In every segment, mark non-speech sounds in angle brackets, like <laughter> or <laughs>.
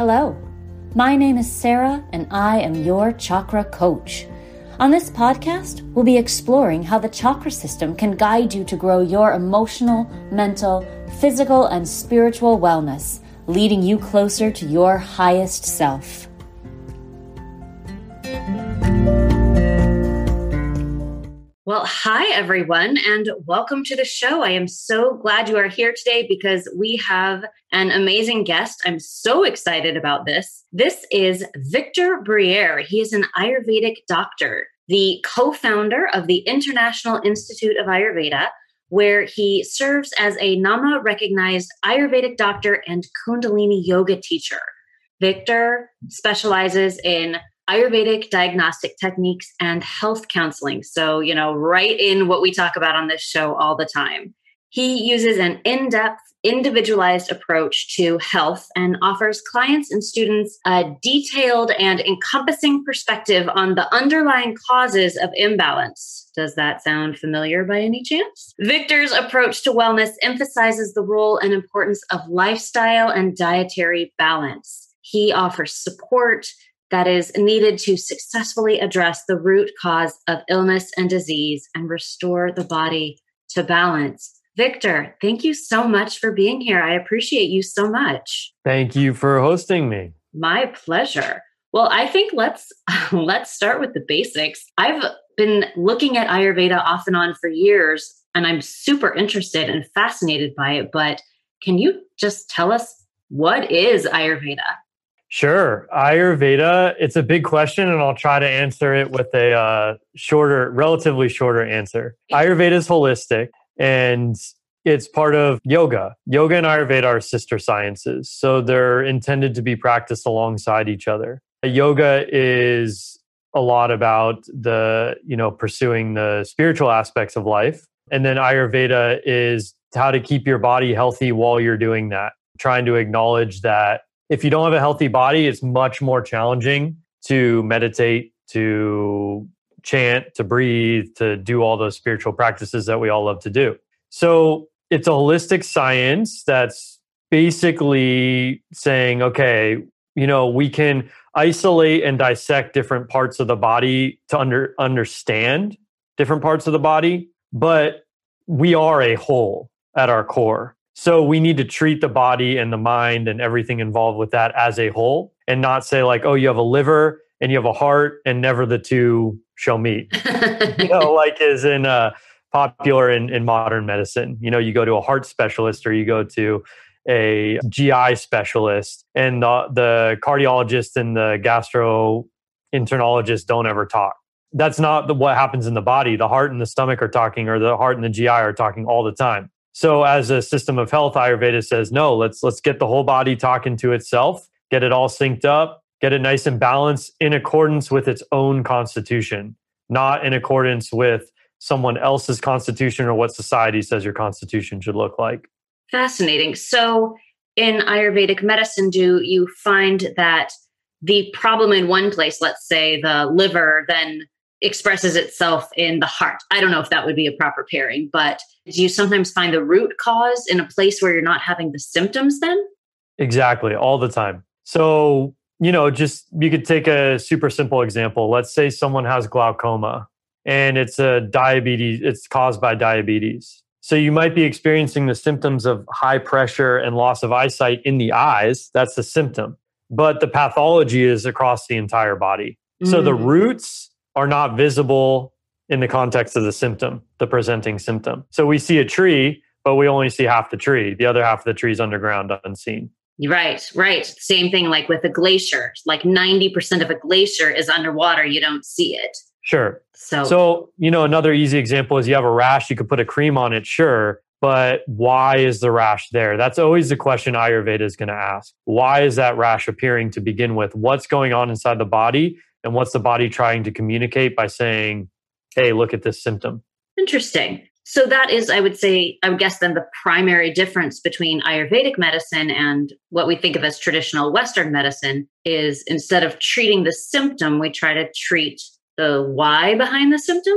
Hello, my name is Sarah, and I am your chakra coach. On this podcast, we'll be exploring how the chakra system can guide you to grow your emotional, mental, physical, and spiritual wellness, leading you closer to your highest self. Well, hi, everyone, and welcome to the show. I am so glad you are here today because we have an amazing guest. I'm so excited about this. This is Victor Briere. He is an Ayurvedic doctor, the co founder of the International Institute of Ayurveda, where he serves as a NAMA recognized Ayurvedic doctor and Kundalini yoga teacher. Victor specializes in Ayurvedic diagnostic techniques and health counseling. So, you know, right in what we talk about on this show all the time. He uses an in depth, individualized approach to health and offers clients and students a detailed and encompassing perspective on the underlying causes of imbalance. Does that sound familiar by any chance? Victor's approach to wellness emphasizes the role and importance of lifestyle and dietary balance. He offers support, that is needed to successfully address the root cause of illness and disease and restore the body to balance. Victor, thank you so much for being here. I appreciate you so much. Thank you for hosting me. My pleasure. Well, I think let's <laughs> let's start with the basics. I've been looking at Ayurveda off and on for years and I'm super interested and fascinated by it, but can you just tell us what is Ayurveda? Sure. Ayurveda, it's a big question, and I'll try to answer it with a uh, shorter, relatively shorter answer. Ayurveda is holistic and it's part of yoga. Yoga and Ayurveda are sister sciences. So they're intended to be practiced alongside each other. Yoga is a lot about the, you know, pursuing the spiritual aspects of life. And then Ayurveda is how to keep your body healthy while you're doing that, trying to acknowledge that if you don't have a healthy body, it's much more challenging to meditate, to chant, to breathe, to do all those spiritual practices that we all love to do. So it's a holistic science that's basically saying, okay, you know, we can isolate and dissect different parts of the body to under, understand different parts of the body, but we are a whole at our core. So we need to treat the body and the mind and everything involved with that as a whole and not say like, oh, you have a liver and you have a heart and never the two shall meet. you know, <laughs> like is in uh, popular in, in modern medicine. You know, you go to a heart specialist or you go to a GI specialist and the, the cardiologist and the gastroenterologist don't ever talk. That's not the, what happens in the body. The heart and the stomach are talking, or the heart and the GI are talking all the time. So as a system of health, Ayurveda says, no, let's let's get the whole body talking to itself, get it all synced up, get it nice and balanced in accordance with its own constitution, not in accordance with someone else's constitution or what society says your constitution should look like. Fascinating. So in Ayurvedic medicine, do you find that the problem in one place, let's say the liver, then expresses itself in the heart? I don't know if that would be a proper pairing, but do you sometimes find the root cause in a place where you're not having the symptoms then? Exactly, all the time. So, you know, just you could take a super simple example. Let's say someone has glaucoma and it's a diabetes, it's caused by diabetes. So you might be experiencing the symptoms of high pressure and loss of eyesight in the eyes. That's the symptom. But the pathology is across the entire body. Mm. So the mm. roots are not visible in the context of the symptom, the presenting symptom. So we see a tree, but we only see half the tree. The other half of the tree is underground, unseen. Right, right. Same thing like with a glacier. Like 90% of a glacier is underwater, you don't see it. Sure. So, so, you know, another easy example is you have a rash, you could put a cream on it, sure, but why is the rash there? That's always the question Ayurveda is going to ask. Why is that rash appearing to begin with? What's going on inside the body? And what's the body trying to communicate by saying, hey, look at this symptom? Interesting. So that is, I would say, I would guess then the primary difference between Ayurvedic medicine and what we think of as traditional Western medicine is instead of treating the symptom, we try to treat the why behind the symptom.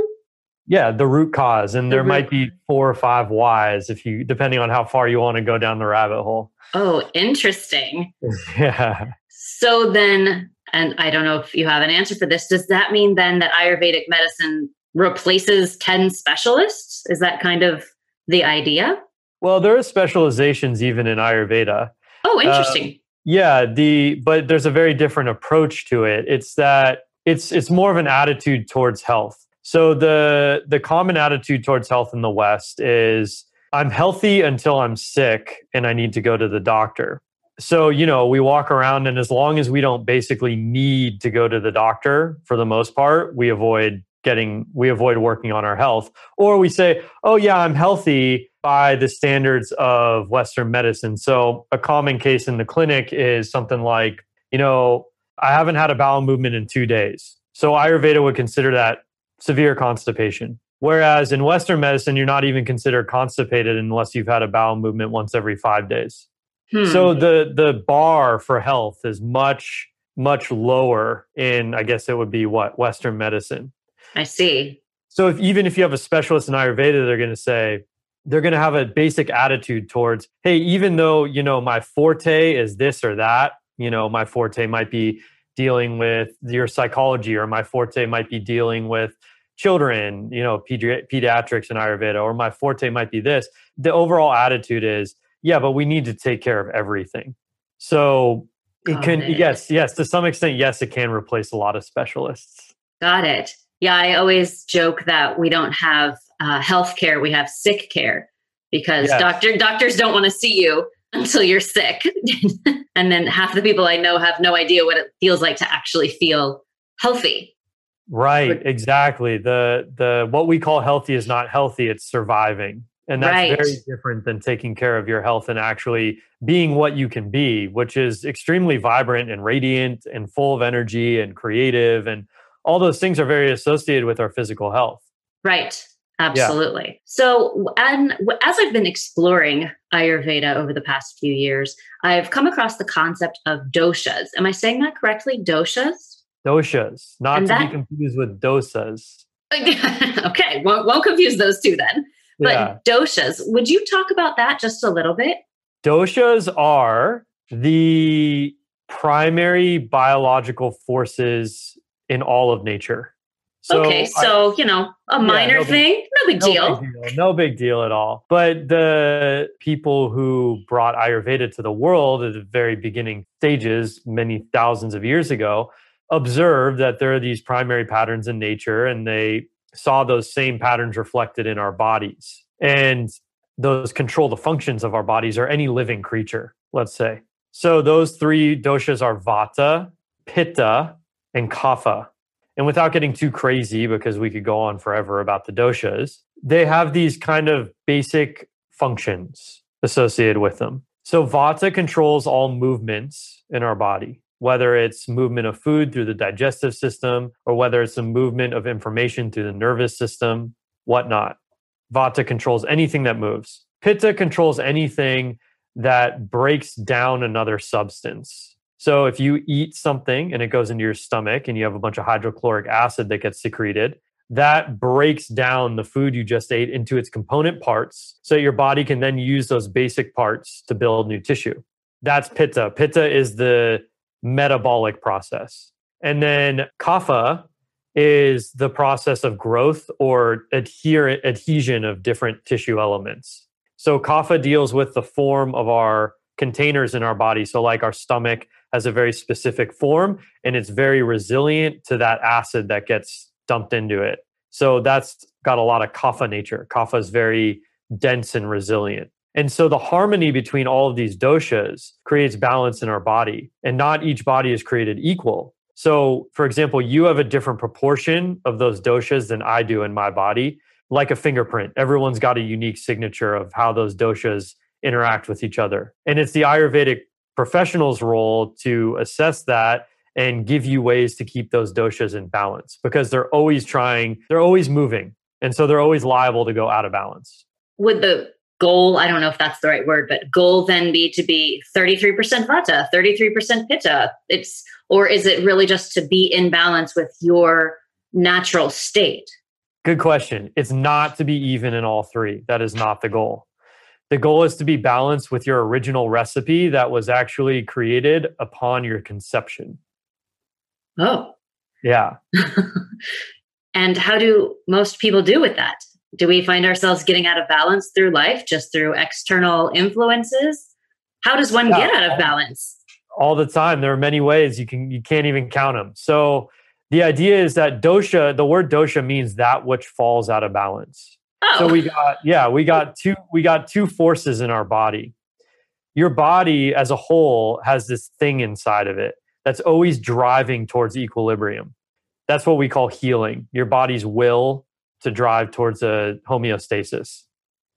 Yeah, the root cause. And the there might be four or five whys if you, depending on how far you want to go down the rabbit hole. Oh, interesting. <laughs> yeah. So then, and I don't know if you have an answer for this, does that mean then that Ayurvedic medicine replaces 10 specialists? Is that kind of the idea? Well, there are specializations even in Ayurveda. Oh, interesting. Uh, yeah, the but there's a very different approach to it. It's that it's it's more of an attitude towards health. So the the common attitude towards health in the West is I'm healthy until I'm sick and I need to go to the doctor. So, you know, we walk around and as long as we don't basically need to go to the doctor for the most part, we avoid getting we avoid working on our health. Or we say oh yeah i'm healthy by the standards of western medicine. So a common case in the clinic is something like you know i haven't had a bowel movement in 2 days. So ayurveda would consider that severe constipation. Whereas in western medicine you're not even considered constipated unless you've had a bowel movement once every 5 days hmm. so the the bar for health is much much lower in i guess it would be what western medicine I see. So if even if you have a specialist in Ayurveda, they're going to say they're going to have a basic attitude towards, hey, even though you know my forte is this or that, you know my forte might be dealing with your psychology, or my forte might be dealing with children, you know, pedi- pediatrics in Ayurveda, or my forte might be this. The overall attitude is, yeah, but we need to take care of everything. So it Got can, it. yes, yes, to some extent, yes, it can replace a lot of specialists. Got it. Yeah, I always joke that we don't have uh, health care, we have sick care because yes. doctor doctors don't want to see you until you're sick. <laughs> and then half the people I know have no idea what it feels like to actually feel healthy. Right, exactly. The the what we call healthy is not healthy, it's surviving. And that's right. very different than taking care of your health and actually being what you can be, which is extremely vibrant and radiant and full of energy and creative and all those things are very associated with our physical health. Right. Absolutely. Yeah. So, and as I've been exploring Ayurveda over the past few years, I've come across the concept of doshas. Am I saying that correctly? Doshas? Doshas, not and to that... be confused with dosas. <laughs> okay, won't, won't confuse those two then. But yeah. doshas, would you talk about that just a little bit? Doshas are the primary biological forces in all of nature. So okay, so I, you know, a minor yeah, no thing, big, no, big, no deal. big deal. No big deal at all. But the people who brought Ayurveda to the world at the very beginning stages, many thousands of years ago, observed that there are these primary patterns in nature and they saw those same patterns reflected in our bodies. And those control the functions of our bodies or any living creature, let's say. So those three doshas are vata, pitta, and kapha. And without getting too crazy, because we could go on forever about the doshas, they have these kind of basic functions associated with them. So, vata controls all movements in our body, whether it's movement of food through the digestive system or whether it's a movement of information through the nervous system, whatnot. Vata controls anything that moves. Pitta controls anything that breaks down another substance. So if you eat something and it goes into your stomach and you have a bunch of hydrochloric acid that gets secreted, that breaks down the food you just ate into its component parts so your body can then use those basic parts to build new tissue. That's pitta. Pitta is the metabolic process. And then kapha is the process of growth or adhere, adhesion of different tissue elements. So kapha deals with the form of our containers in our body. So, like our stomach has a very specific form and it's very resilient to that acid that gets dumped into it. So, that's got a lot of kapha nature. Kapha is very dense and resilient. And so the harmony between all of these doshas creates balance in our body, and not each body is created equal. So, for example, you have a different proportion of those doshas than I do in my body. like a fingerprint. Everyone's got a unique signature of how those doshas interact with each other. And it's the Ayurvedic professional's role to assess that and give you ways to keep those doshas in balance because they're always trying, they're always moving. And so they're always liable to go out of balance. Would the goal, I don't know if that's the right word, but goal then be to be 33% vata, 33% pitta? It's or is it really just to be in balance with your natural state? Good question. It's not to be even in all three. That is not the goal. The goal is to be balanced with your original recipe that was actually created upon your conception. Oh. Yeah. <laughs> and how do most people do with that? Do we find ourselves getting out of balance through life just through external influences? How does one yeah. get out of balance? All the time. There are many ways you can you can't even count them. So the idea is that dosha, the word dosha means that which falls out of balance. Oh. So we got yeah, we got two we got two forces in our body. Your body as a whole has this thing inside of it that's always driving towards equilibrium. That's what we call healing. Your body's will to drive towards a homeostasis.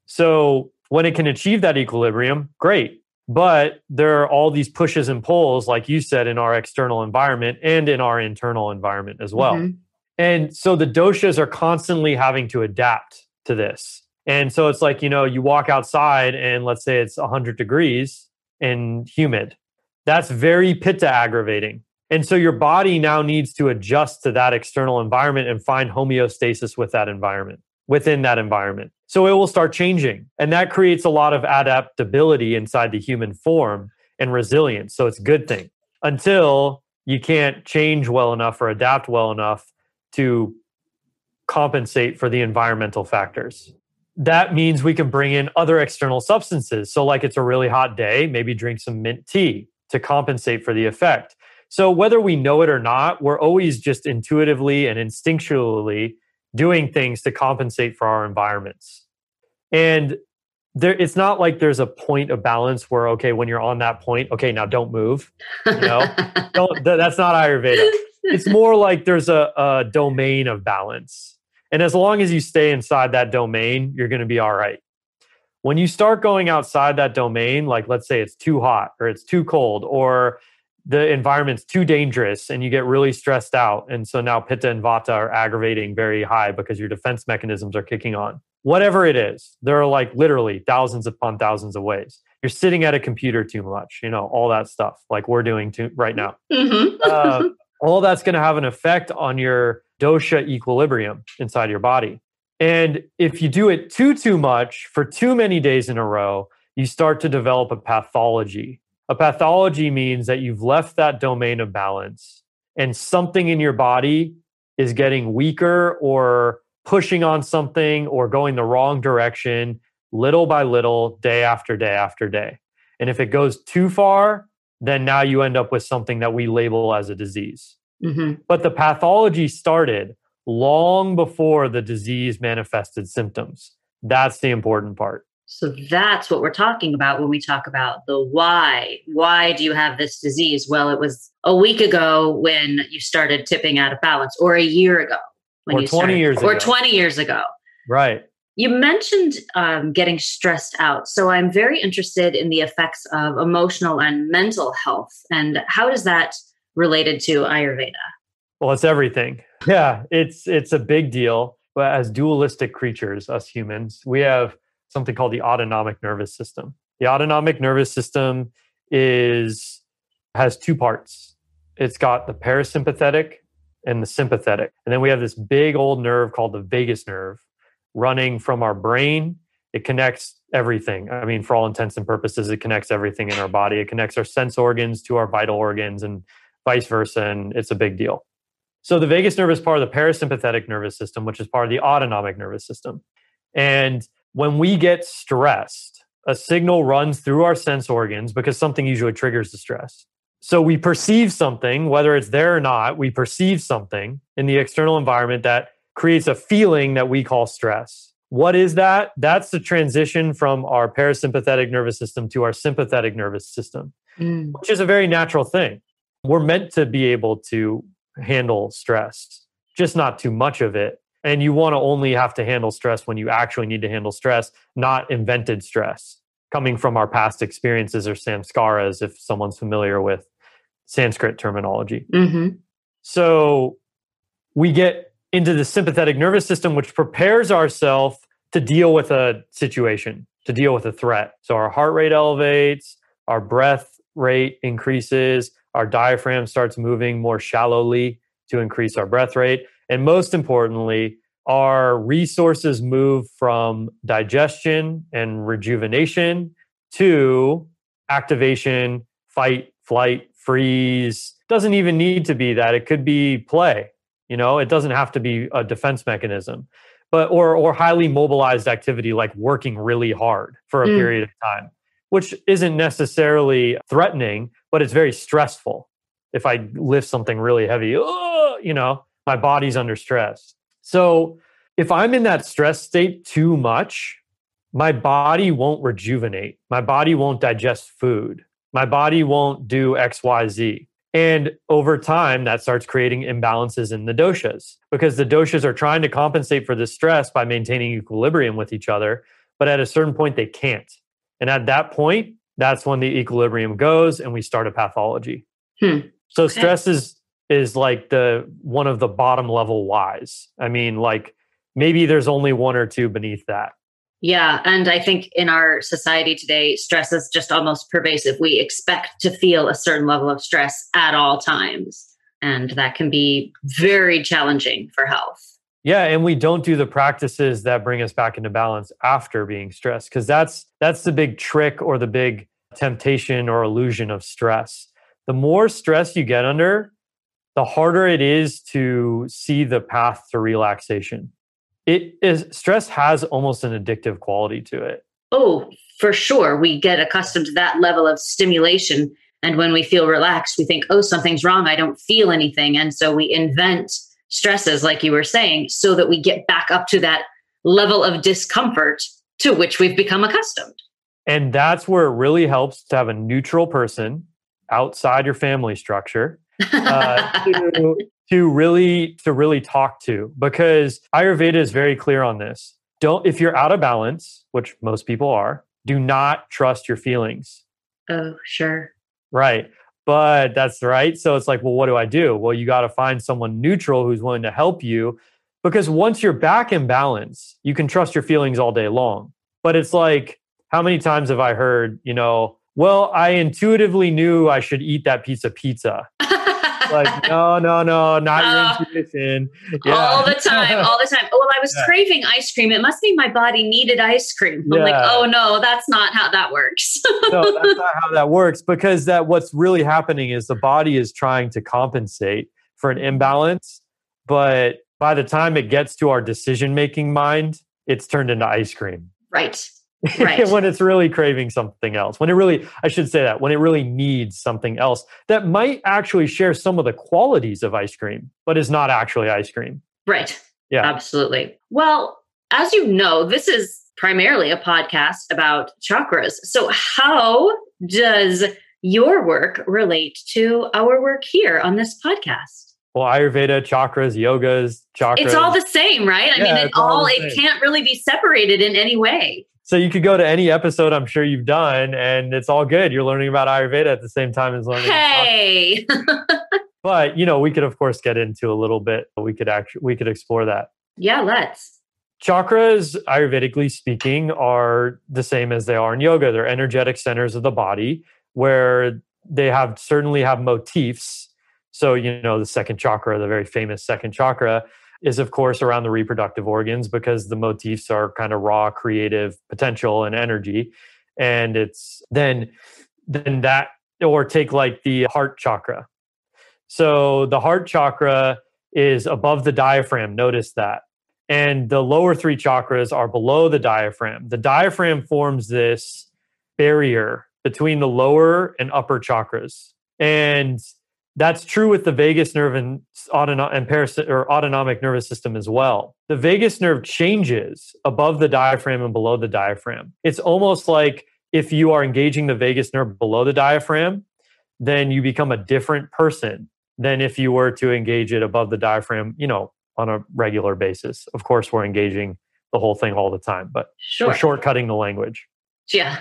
So when it can achieve that equilibrium, great. But there are all these pushes and pulls, like you said, in our external environment and in our internal environment as well. Mm-hmm. And so the doshas are constantly having to adapt to this. And so it's like, you know, you walk outside and let's say it's 100 degrees and humid. That's very pitta aggravating. And so your body now needs to adjust to that external environment and find homeostasis with that environment, within that environment. So it will start changing. And that creates a lot of adaptability inside the human form and resilience. So it's a good thing until you can't change well enough or adapt well enough to compensate for the environmental factors. That means we can bring in other external substances. So, like it's a really hot day, maybe drink some mint tea to compensate for the effect. So, whether we know it or not, we're always just intuitively and instinctually doing things to compensate for our environments. And there, it's not like there's a point of balance where, okay, when you're on that point, okay, now don't move. You know, <laughs> don't, that's not Ayurveda. <laughs> It's more like there's a, a domain of balance. And as long as you stay inside that domain, you're going to be all right. When you start going outside that domain, like let's say it's too hot or it's too cold or the environment's too dangerous and you get really stressed out. And so now pitta and vata are aggravating very high because your defense mechanisms are kicking on. Whatever it is, there are like literally thousands upon thousands of ways. You're sitting at a computer too much, you know, all that stuff like we're doing to, right now. Mm-hmm. uh, <laughs> all that's going to have an effect on your dosha equilibrium inside your body. And if you do it too, too much for too many days in a row, you start to develop a pathology a pathology means that you've left that domain of balance and something in your body is getting weaker or pushing on something or going the wrong direction little by little, day after day after day. And if it goes too far, then now you end up with something that we label as a disease. Mm-hmm. But the pathology started long before the disease manifested symptoms. That's the important part. So that's what we're talking about when we talk about the why. Why do you have this disease? Well, it was a week ago when you started tipping out of balance, or a year ago when or you 20 started, years or ago. 20 years ago. Right. You mentioned um, getting stressed out. So I'm very interested in the effects of emotional and mental health. And how does that related to Ayurveda? Well, it's everything. Yeah, it's it's a big deal. But as dualistic creatures, us humans, we have something called the autonomic nervous system. The autonomic nervous system is has two parts. It's got the parasympathetic and the sympathetic. And then we have this big old nerve called the vagus nerve running from our brain. It connects everything. I mean, for all intents and purposes, it connects everything in our body. It connects our sense organs to our vital organs and vice versa. And it's a big deal. So the vagus nerve is part of the parasympathetic nervous system, which is part of the autonomic nervous system. And when we get stressed, a signal runs through our sense organs because something usually triggers the stress. So we perceive something, whether it's there or not, we perceive something in the external environment that creates a feeling that we call stress. What is that? That's the transition from our parasympathetic nervous system to our sympathetic nervous system, mm. which is a very natural thing. We're meant to be able to handle stress, just not too much of it And you want to only have to handle stress when you actually need to handle stress, not invented stress coming from our past experiences or samskaras, if someone's familiar with Sanskrit terminology. Mm-hmm. So we get into the sympathetic nervous system, which prepares ourselves to deal with a situation, to deal with a threat. So our heart rate elevates, our breath rate increases, our diaphragm starts moving more shallowly to increase our breath rate. And most importantly, our resources move from digestion and rejuvenation to activation, fight, flight, freeze. Doesn't even need to be that. It could be play. You know, it doesn't have to be a defense mechanism, but or or highly mobilized activity like working really hard for a mm. period of time, which isn't necessarily threatening, but it's very stressful. If I lift something really heavy, oh, you know, my body's under stress. So if I'm in that stress state too much, my body won't rejuvenate. My body won't digest food. My body won't do XYZ. And over time, that starts creating imbalances in the doshas because the doshas are trying to compensate for the stress by maintaining equilibrium with each other. But at a certain point, they can't. And at that point, that's when the equilibrium goes and we start a pathology. Hmm. So okay. stress is is like the one of the bottom level whys. I mean, like maybe there's only one or two beneath that. Yeah. And I think in our society today, stress is just almost pervasive. We expect to feel a certain level of stress at all times. And that can be very challenging for health. Yeah, and we don't do the practices that bring us back into balance after being stressed because that's that's the big trick or the big temptation or illusion of stress. The more stress you get under, the harder it is to see the path to relaxation. It is stress has almost an addictive quality to it. Oh, for sure. We get accustomed to that level of stimulation. And when we feel relaxed, we think, oh, something's wrong. I don't feel anything. And so we invent stresses, like you were saying, so that we get back up to that level of discomfort to which we've become accustomed. And that's where it really helps to have a neutral person outside your family structure uh, to, to really to really talk to because Ayurveda is very clear on this. Don't if you're out of balance, which most people are, do not trust your feelings. Oh, sure. Right. But that's right. So it's like, well, what do I do? Well, you got to find someone neutral who's willing to help you because once you're back in balance, you can trust your feelings all day long. But it's like, how many times have I heard, you know, well, I intuitively knew I should eat that piece of pizza like, no, no, no, not uh, your intuition. Yeah. All the <laughs> time, all the time. Oh, well, I was yeah. craving ice cream. It must be my body needed ice cream. I'm yeah. like, oh no, that's not how that works. <laughs> no, that's not how that works because that what's really happening is the body is trying to compensate for an imbalance, but by the time it gets to our decision making mind, it's turned into ice cream. Right. Right. <laughs> when it's really craving something else. When it really, I should say that, when it really needs something else that might actually share some of the qualities of ice cream, but is not actually ice cream. Right. Yeah. Absolutely. Well, as you know, this is primarily a podcast about chakras. So, how does your work relate to our work here on this podcast? Well, Ayurveda, chakras, yogas, chakras. It's all the same, right? I yeah, mean, it all, all it can't really be separated in any way. So you could go to any episode I'm sure you've done, and it's all good. You're learning about Ayurveda at the same time as learning. Hey. <laughs> but you know, we could of course get into a little bit. We could actually we could explore that. Yeah, let's. Chakras, Ayurvedically speaking, are the same as they are in yoga. They're energetic centers of the body where they have certainly have motifs. So, you know, the second chakra, the very famous second chakra, is of course around the reproductive organs because the motifs are kind of raw creative potential and energy. And it's then then that or take like the heart chakra. So the heart chakra is above the diaphragm notice that. And the lower three chakras are below the diaphragm. The diaphragm forms this barrier between the lower and upper chakras. And that's true with the vagus nerve and, and paras- or autonomic nervous system as well. The vagus nerve changes above the diaphragm and below the diaphragm. It's almost like if you are engaging the vagus nerve below the diaphragm, then you become a different person than if you were to engage it above the diaphragm, you know, on a regular basis. Of course, we're engaging the whole thing all the time, but sure. we're shortcutting the language. Yeah.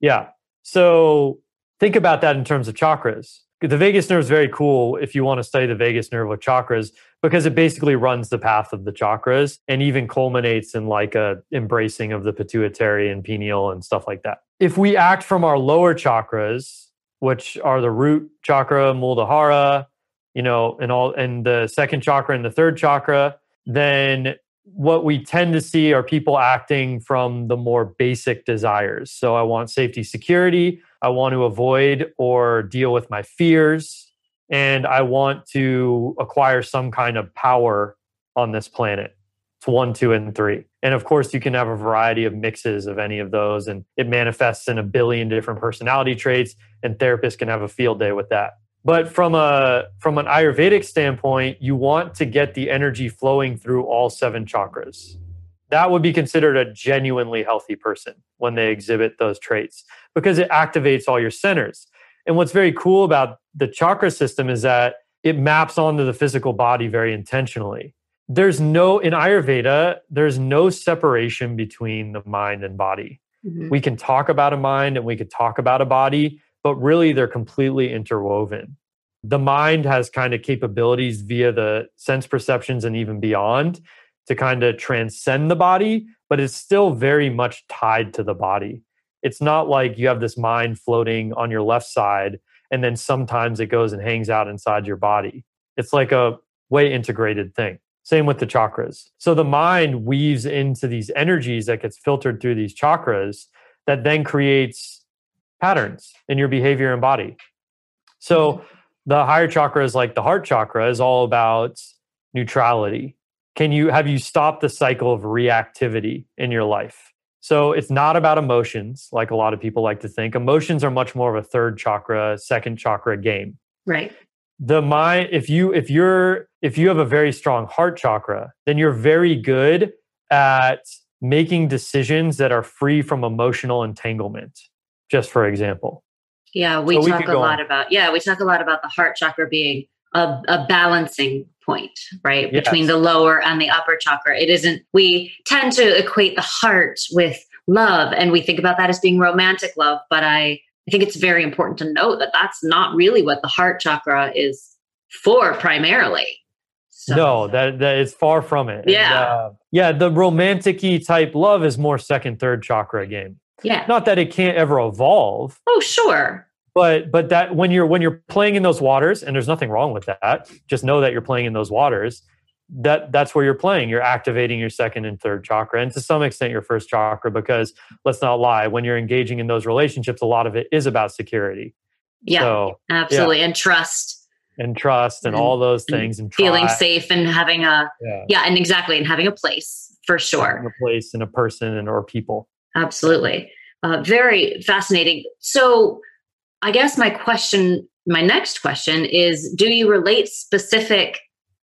Yeah. So think about that in terms of chakras. The vagus nerve is very cool if you want to study the vagus nerve with chakras because it basically runs the path of the chakras and even culminates in like a embracing of the pituitary and pineal and stuff like that. If we act from our lower chakras, which are the root chakra, Muladhara, you know, and all and the second chakra and the third chakra, then what we tend to see are people acting from the more basic desires. So I want safety, security. I want to avoid or deal with my fears. And I want to acquire some kind of power on this planet. It's one, two, and three. And of course, you can have a variety of mixes of any of those, and it manifests in a billion different personality traits, and therapists can have a field day with that. But from a from an Ayurvedic standpoint, you want to get the energy flowing through all seven chakras. That would be considered a genuinely healthy person when they exhibit those traits because it activates all your centers. And what's very cool about the chakra system is that it maps onto the physical body very intentionally. There's no, in Ayurveda, there's no separation between the mind and body. Mm-hmm. We can talk about a mind and we could talk about a body, but really they're completely interwoven. The mind has kind of capabilities via the sense perceptions and even beyond to kind of transcend the body, but it's still very much tied to the body. It's not like you have this mind floating on your left side and then sometimes it goes and hangs out inside your body. It's like a way integrated thing. Same with the chakras. So the mind weaves into these energies that gets filtered through these chakras that then creates patterns in your behavior and body. So mm-hmm. the higher chakra is like the heart chakra is all about neutrality. Can you have you stopped the cycle of reactivity in your life? So it's not about emotions like a lot of people like to think. Emotions are much more of a third chakra, second chakra game. Right. The mind if you if you're if you have a very strong heart chakra, then you're very good at making decisions that are free from emotional entanglement just for example. Yeah, we so talk we a lot on. about yeah, we talk a lot about the heart chakra being a, a balancing point, right? Yes. Between the lower and the upper chakra. It isn't we tend to equate the heart with love and we think about that as being romantic love, but I I think it's very important to note that that's not really what the heart chakra is for primarily. So. No, that that is far from it. Yeah, and, uh, yeah. The romantic type love is more second, third chakra game. Yeah. Not that it can't ever evolve. Oh, sure. But but that when you're when you're playing in those waters, and there's nothing wrong with that. Just know that you're playing in those waters. That that's where you're playing. You're activating your second and third chakra, and to some extent your first chakra. Because let's not lie, when you're engaging in those relationships, a lot of it is about security. Yeah, so, absolutely, yeah. and trust and trust and, and all those things and feeling safe and having a yeah. yeah. and exactly and having a place for sure having a place and a person and or people Absolutely. Uh, very fascinating. So, I guess my question, my next question is Do you relate specific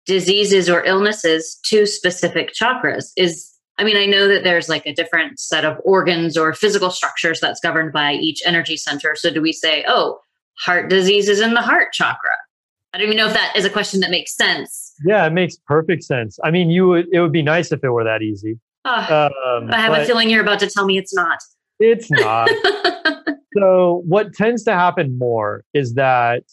diseases or illnesses to specific chakras? Is I mean, I know that there's like a different set of organs or physical structures that's governed by each energy center. So, do we say, oh, heart disease is in the heart chakra? I don't even know if that is a question that makes sense. Yeah, it makes perfect sense. I mean, you would, it would be nice if it were that easy. Oh, um, I have a feeling you're about to tell me it's not. It's not. <laughs> so what tends to happen more is that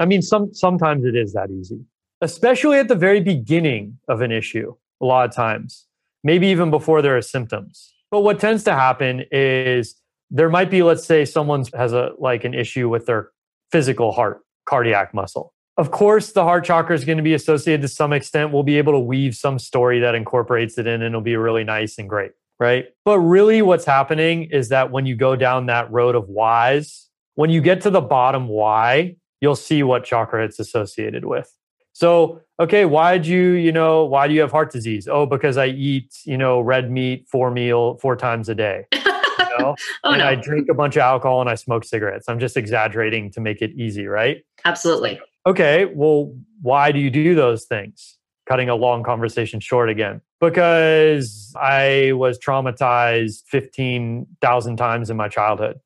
I mean some sometimes it is that easy. Especially at the very beginning of an issue, a lot of times. Maybe even before there are symptoms. But what tends to happen is there might be let's say someone has a like an issue with their physical heart, cardiac muscle of course, the heart chakra is going to be associated to some extent. We'll be able to weave some story that incorporates it in, and it'll be really nice and great, right? But really, what's happening is that when you go down that road of whys, when you get to the bottom why, you'll see what chakra it's associated with. So, okay, why do you, you know, why do you have heart disease? Oh, because I eat, you know, red meat four meal four times a day. <laughs> You know? oh, and no. I drink a bunch of alcohol and I smoke cigarettes. I'm just exaggerating to make it easy, right? Absolutely okay, well, why do you do those things? Cutting a long conversation short again. Because I was traumatized 15,000 times in my childhood,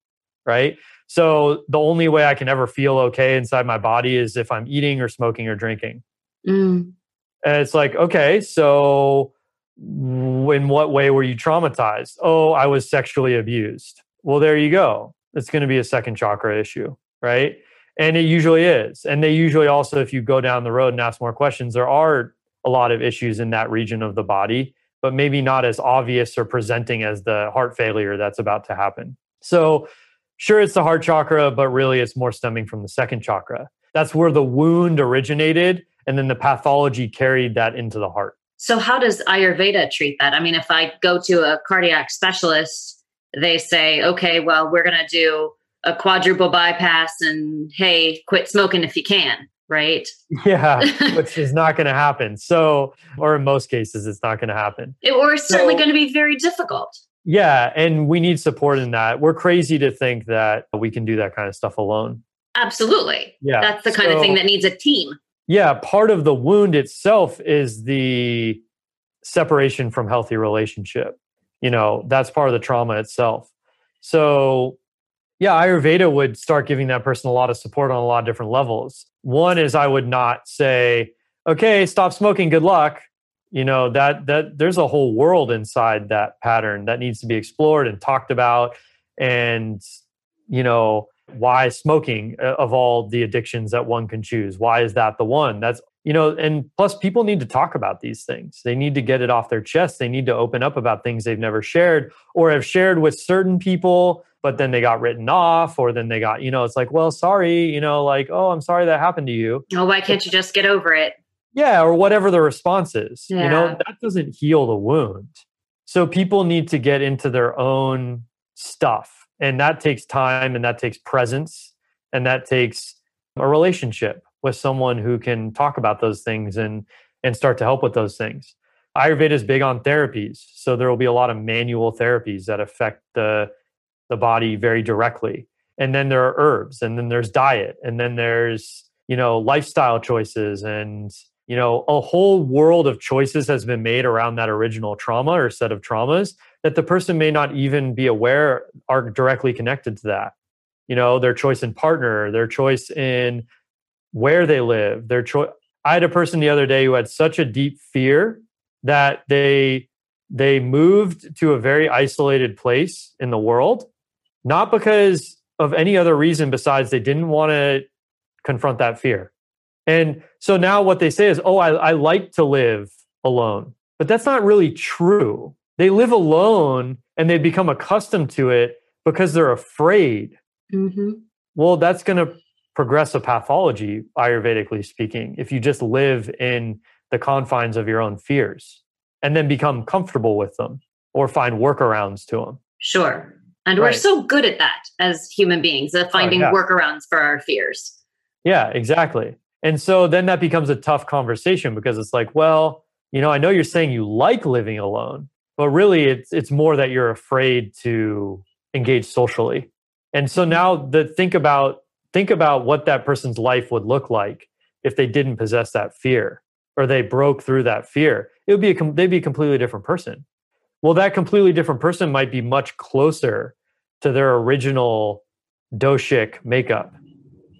right? So the only way I can ever feel okay inside my body is if I'm eating or smoking or drinking. Mm. And it's like, okay, so in what way were you traumatized? Oh, I was sexually abused. Well, there you go. It's going to be a second chakra issue, right? And it usually is. And they usually also, if you go down the road and ask more questions, there are a lot of issues in that region of the body, but maybe not as obvious or presenting as the heart failure that's about to happen. So, sure, it's the heart chakra, but really it's more stemming from the second chakra. That's where the wound originated, and then the pathology carried that into the heart. So, how does Ayurveda treat that? I mean, if I go to a cardiac specialist, they say, okay, well, we're going to do a quadruple bypass and hey, quit smoking if you can, right? Yeah, <laughs> which is not going to happen. So, or in most cases, it's not going to happen. It, or it's so, certainly going to be very difficult. Yeah, and we need support in that. We're crazy to think that we can do that kind of stuff alone. Absolutely. Yeah. That's the kind so, of thing that needs a team yeah, part of the wound itself is the separation from healthy relationship. You know, that's part of the trauma itself. So, yeah, Ayurveda would start giving that person a lot of support on a lot of different levels. One is I would not say, "Okay, stop smoking, good luck." You know, that that there's a whole world inside that pattern that needs to be explored and talked about and you know, why smoking uh, of all the addictions that one can choose why is that the one that's you know and plus people need to talk about these things. They need to get it off their chest. They need to open up about things they've never shared or have shared with certain people but then they got written off or then they got you know it's like well sorry you know like oh i'm sorry that happened to you. Oh why can't you just get over it? Yeah or whatever the response is yeah. you know that doesn't heal the wound. So people need to get into their own stuff and that takes time and that takes presence and that takes a relationship with someone who can talk about those things and and start to help with those things. Ayurveda is big on therapies so there will be a lot of manual therapies that affect the the body very directly. And then there are herbs and then there's diet and then there's you know lifestyle choices and you know a whole world of choices has been made around that original trauma or set of traumas that the person may not even be aware are directly connected to that. You know their choice in partner their choice in where they live their choice i had a person the other day who had such a deep fear that they they moved to a very isolated place in the world not because of any other reason besides they didn't want to confront that fear and so now what they say is oh I, I like to live alone but that's not really true they live alone and they become accustomed to it because they're afraid. Mm-hmm. Well, that's going to progress a pathology, Ayurvedically speaking, if you just live in the confines of your own fears and then become comfortable with them or find workarounds to them. Sure. And right. we're so good at that as human beings, of oh, finding oh, yeah. workarounds for our fears. Yeah, exactly. And so then that becomes a tough conversation because it's like, well, you know, I know you're saying you like living alone, but really it's it's more that you're afraid to engage socially and so now the think about think about what that person's life would look like if they didn't possess that fear or they broke through that fear it would be a they'd be a completely different person well that completely different person might be much closer to their original doshic makeup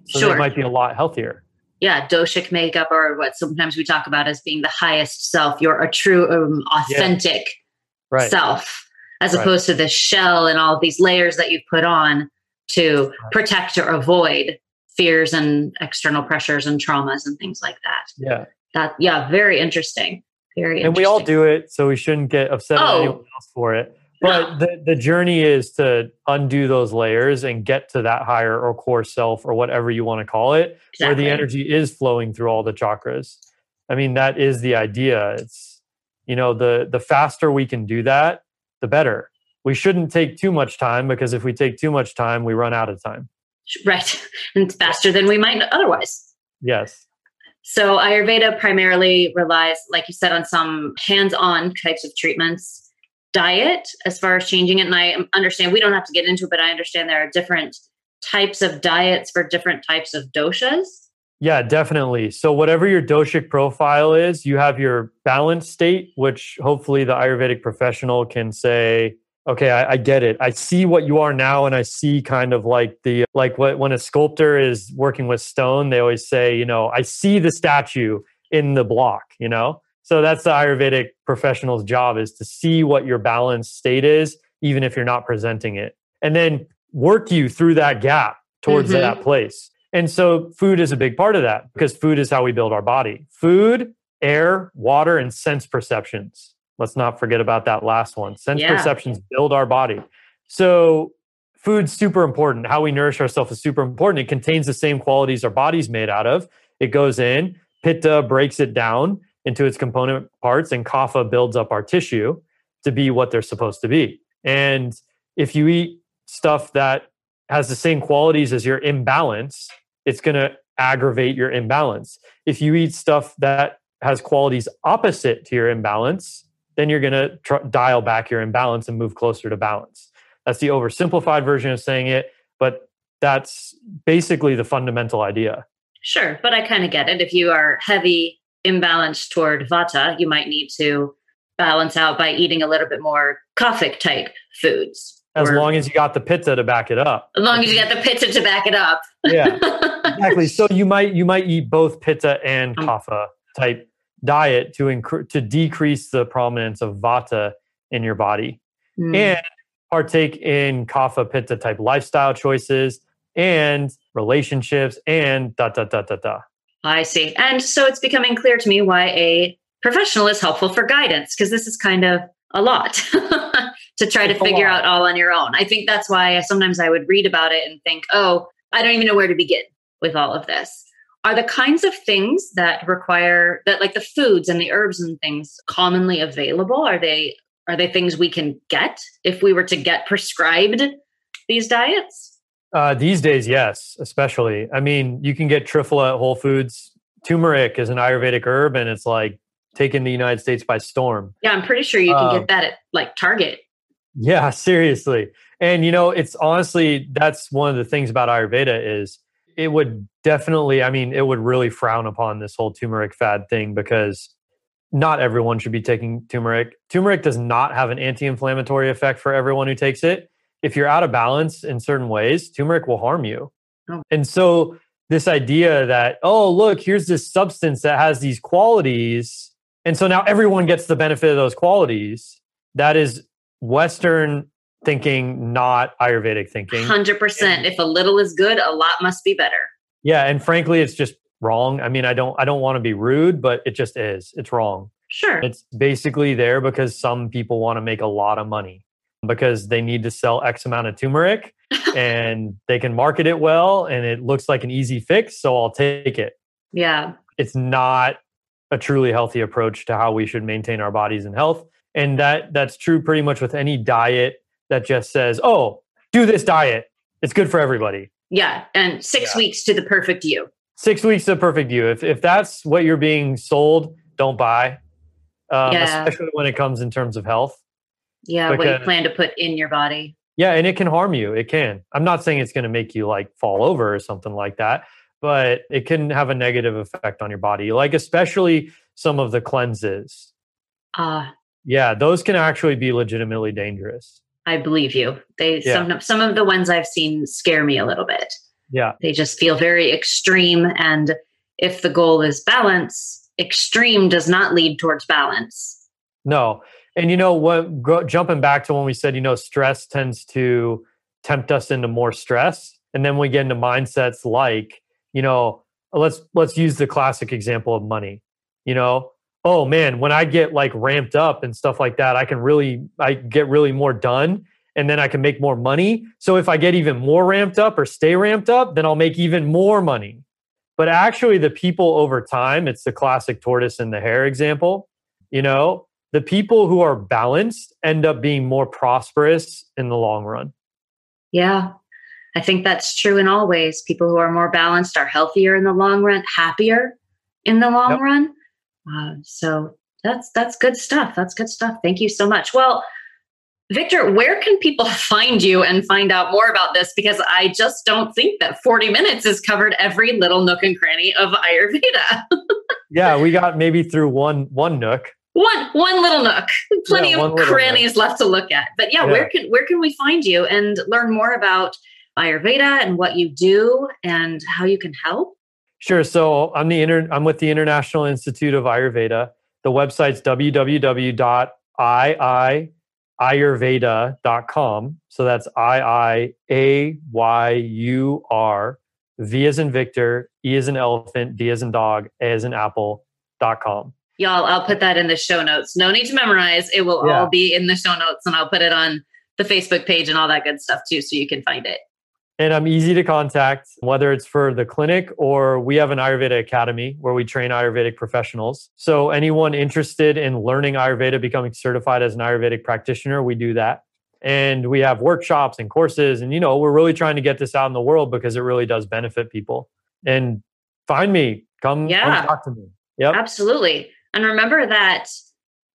so sure. they might be a lot healthier yeah, doshic makeup, or what sometimes we talk about as being the highest self. You're a true, um, authentic right. self as right. opposed to the shell and all these layers that you've put on to protect or avoid fears and external pressures and traumas and things like that. Yeah. That yeah, very interesting. Very And we all do it, so we shouldn't get upset oh. at anyone else for it. But no. the, the journey is to undo those layers and get to that higher or core self or whatever you want to call it, exactly. where the energy is flowing through all the chakras. I mean, that is the idea. It's you know the the faster we can do that the better we shouldn't take too much time because if we take too much time we run out of time. Right. <laughs> And faster than we might otherwise. Yes. So ayurveda primarily relies like you said on some hands-on types of treatments. Diet as far as changing it and i understand we don't have to get into it but i understand there are different types of diets for different types of doshas. Yeah, definitely. So, whatever your doshic profile is, you have your balance state, which hopefully the Ayurvedic professional can say, okay, I, I, get it. I see what you are now, and I see kind of like the like what when a sculptor is working with stone, they always say, you know, I see the statue. in the block, you know? So that's the Ayurvedic professional's job is to see what your balanced state is, even if you're not presenting it, and then work you through that gap towards Mhm. that place. And so food is a big part of that because food is how we build our body. Food, air, water, and sense perceptions. Let's not forget about that last one. Sense Yeah. perceptions build our body. So food's super important. How we nourish ourselves is super important. It contains the same qualities our body's made out of. It goes in, pitta breaks it down into its component parts, and kapha builds up our tissue to be what they're supposed to be. And if you eat stuff that has the same qualities as your imbalance, it's going to aggravate your imbalance. If you eat stuff that has qualities opposite to your imbalance, then you're going to tr- dial back your imbalance and move closer to balance. That's the oversimplified version of saying it, but that's basically the fundamental idea. Sure, but I kind of get it. If you are heavy imbalanced toward vata, you might need to balance out by eating a little bit more kaphic type foods. As Or- long as you got the pitta to back it up. as long as you got the pitta to back it up. Yeah, <laughs> exactly. So you might you might eat both pitta and Um, kapha type diet to incre- to decrease the prominence of vata in your body. Hmm. and partake in kapha pitta type lifestyle choices and relationships and da da da da da. I see. And so it's becoming clear to me why a professional is helpful for guidance, because this is kind of a lot <laughs> to try to It's a figure out all on your own. I think that's why sometimes I would read about it and think, oh, I don't even know where to begin with all of this. Are the kinds of things that require that like the foods and the herbs and things commonly available? Are they are they things we can get if we were to get prescribed these diets? Uh, these days, yes, especially. I mean, you can get triphala at Whole Foods. Turmeric is an Ayurvedic herb, and it's like taking the United States by storm. Yeah, I'm pretty sure you can Um, get that at like Target. Yeah, <laughs> seriously. And you know, it's honestly that's one of the things about Ayurveda is it would definitely, I mean, it would really frown upon this whole turmeric fad thing because not everyone should be taking turmeric. Turmeric does not have an anti-inflammatory effect for everyone who takes it. If you're out of balance in certain ways, turmeric will harm you. Oh. And so this idea that, oh, look, here's this substance that has these qualities. And so now everyone gets the benefit of those qualities. That is Western thinking, not Ayurvedic thinking. Hundred percent. If a little is good, a lot must be better. Yeah, and frankly, it's just wrong. I mean, I don't I don't want to be rude, but it just is. It's wrong. Sure. It's basically there because some people want to make a lot of money because they need to sell X amount of turmeric <laughs> and they can market it well and it looks like an easy fix, so I'll take it. yeah. It's not a truly healthy approach to how we should maintain our bodies and health. And that that's true pretty much with any diet that just says, "Oh, do this diet. It's good for everybody." Yeah. And six Yeah. weeks to the perfect you. six weeks to the perfect you. If if that's what you're being sold, don't buy. Um, Yeah. Especially when it comes in terms of health. Yeah. what you plan to put in your body. Yeah, and it can harm you. It can. I'm not saying it's going to make you like fall over or something like that, but it can have a negative effect on your body. Like especially some of the cleanses. Ah, Yeah, those can actually be legitimately dangerous. I believe you. They Yeah. some some of the ones I've seen scare me a little bit. Yeah, They just feel very extreme. And if the goal is balance, extreme does not lead towards balance. No. And you know what go, jumping back to when we said, you know, stress tends to tempt us into more stress and then we get into mindsets like, you know, let's let's use the classic example of money. You know, oh man, when I get like ramped up and stuff like that, I can really I get really more done and then I can make more money. So if I get even more ramped up or stay ramped up, then I'll make even more money. But actually the people over time, it's the classic tortoise and the hare example, you know, the people who are balanced end up being more prosperous in the long run. Yeah. I think that's true in all ways. People who are more balanced are healthier in the long run, happier in the long Yep. run. Uh, so that's that's good stuff. That's good stuff. Thank you so much. Well, Victor, where can people <laughs> find you and find out more about this? Because I just don't think that 40 minutes has covered every little nook and cranny of Ayurveda. <laughs> Yeah, we got maybe through one one nook. one one little nook, plenty Yeah, of crannies left to look at. But yeah, Yeah. where can where can we find you and learn more about Ayurveda and what you do and how you can help? Sure. So I'm the inter- I'm with the International Institute of Ayurveda. The website's www.iiayurveda.com. So that's I I A Y U R V as in Victor, E as in elephant, D as in dog, A as in apple.com. Y'all, I'll put that in the show notes. No need to memorize. It will yeah. all be in the show notes and I'll put it on the Facebook page and all that good stuff too, so you can find it. And I'm easy to contact, whether it's for the clinic or we have an Ayurveda Academy where we train Ayurvedic professionals. So, anyone interested in learning Ayurveda, becoming certified as an Ayurvedic practitioner, we do that. And we have workshops and courses. And, you know, we're really trying to get this out in the world because it really does benefit people. And find me, come, yeah. come talk to me. Yep. Absolutely. And remember that,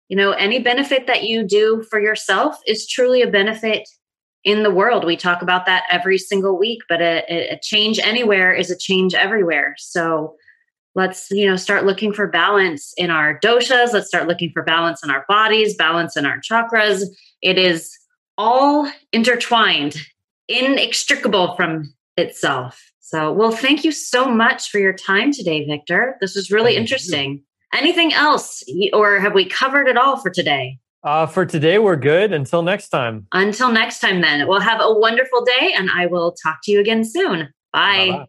you know, any benefit that you do for yourself is truly a benefit in the world. We talk about that every single week, but a, a, change anywhere is a change everywhere. So let's, you know, start looking for balance in our doshas. Let's start looking for balance in our bodies, balance in our chakras. It is all intertwined, inextricable from itself. So, well, thank you so much for your time today, Victor. This was really thank interesting. You. Anything else, or have we covered it all for today? Uh, for today, we're good. Until next time. Until next time, then. We'll have a wonderful day, and I will talk to you again soon. Bye. Bye-bye.